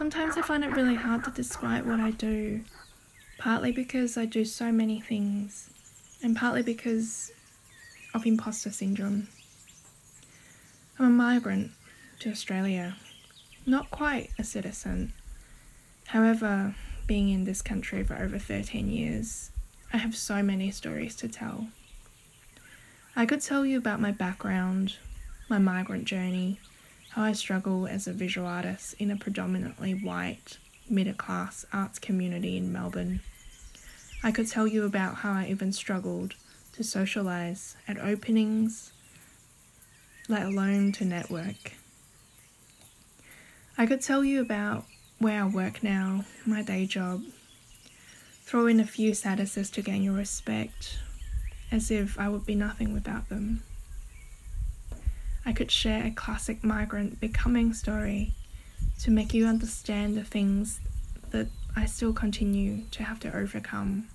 Sometimes I find it really hard to describe what I do, partly because I do so many things, and partly because of imposter syndrome. I'm a migrant to Australia, not quite a citizen. However, being in this country for over 13 years, I have so many stories to tell. I could tell you about my background, my migrant journey, how I struggle as a visual artist in a predominantly white, middle class arts community in Melbourne. I could tell you about how I even struggled to socialise at openings, let alone to network. I could tell you about where I work now, my day job, throw in a few statuses to gain your respect, as if I would be nothing without them. I could share a classic migrant becoming story to make you understand the things that I still continue to have to overcome.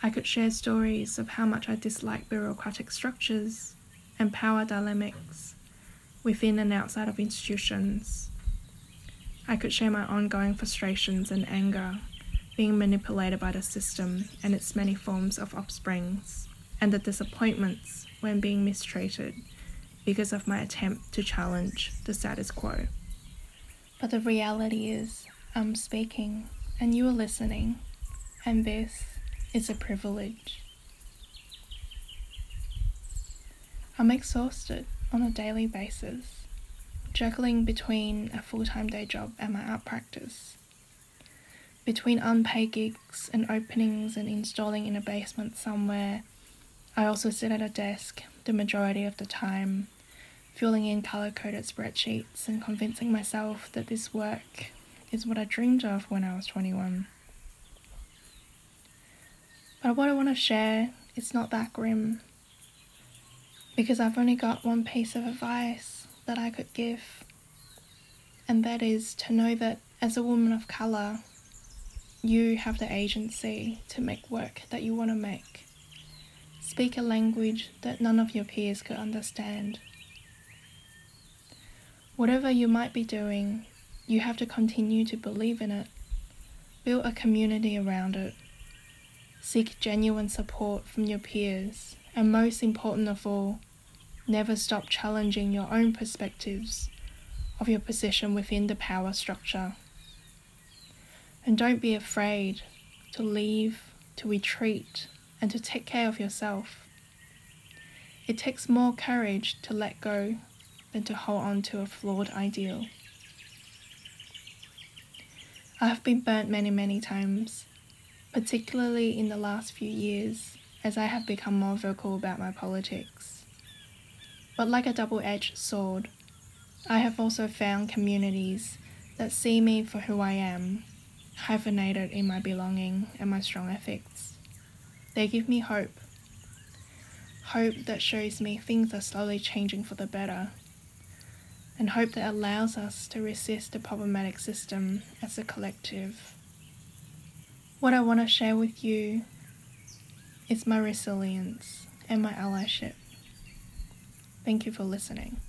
I could share stories of how much I dislike bureaucratic structures and power dynamics within and outside of institutions. I could share my ongoing frustrations and anger being manipulated by the system and its many forms of offsprings, and the disappointments when being mistreated because of my attempt to challenge the status quo. But the reality is, I'm speaking and you are listening, and this is a privilege. I'm exhausted on a daily basis, juggling between a full time day job and my art practice. Between unpaid gigs and openings and installing in a basement somewhere, I also sit at a desk the majority of the time, filling in color coded spreadsheets and convincing myself that this work is what I dreamed of when I was 21. But what I want to share is not that grim because I've only got one piece of advice that I could give, and that is to know that as a woman of colour, you have the agency to make work that you want to make. Speak a language that none of your peers could understand. Whatever you might be doing, you have to continue to believe in it. Build a community around it. Seek genuine support from your peers and most important of all, never stop challenging your own perspectives of your position within the power structure. And don't be afraid to leave, to retreat, and to take care of yourself. It takes more courage to let go than to hold on to a flawed ideal. I have been burnt many, many times, particularly in the last few years as I have become more vocal about my politics. But like a double edged sword, I have also found communities that see me for who I am, hyphenated in my belonging and my strong ethics. They give me hope. Hope that shows me things are slowly changing for the better. And hope that allows us to resist the problematic system as a collective. What I want to share with you is my resilience and my allyship. Thank you for listening.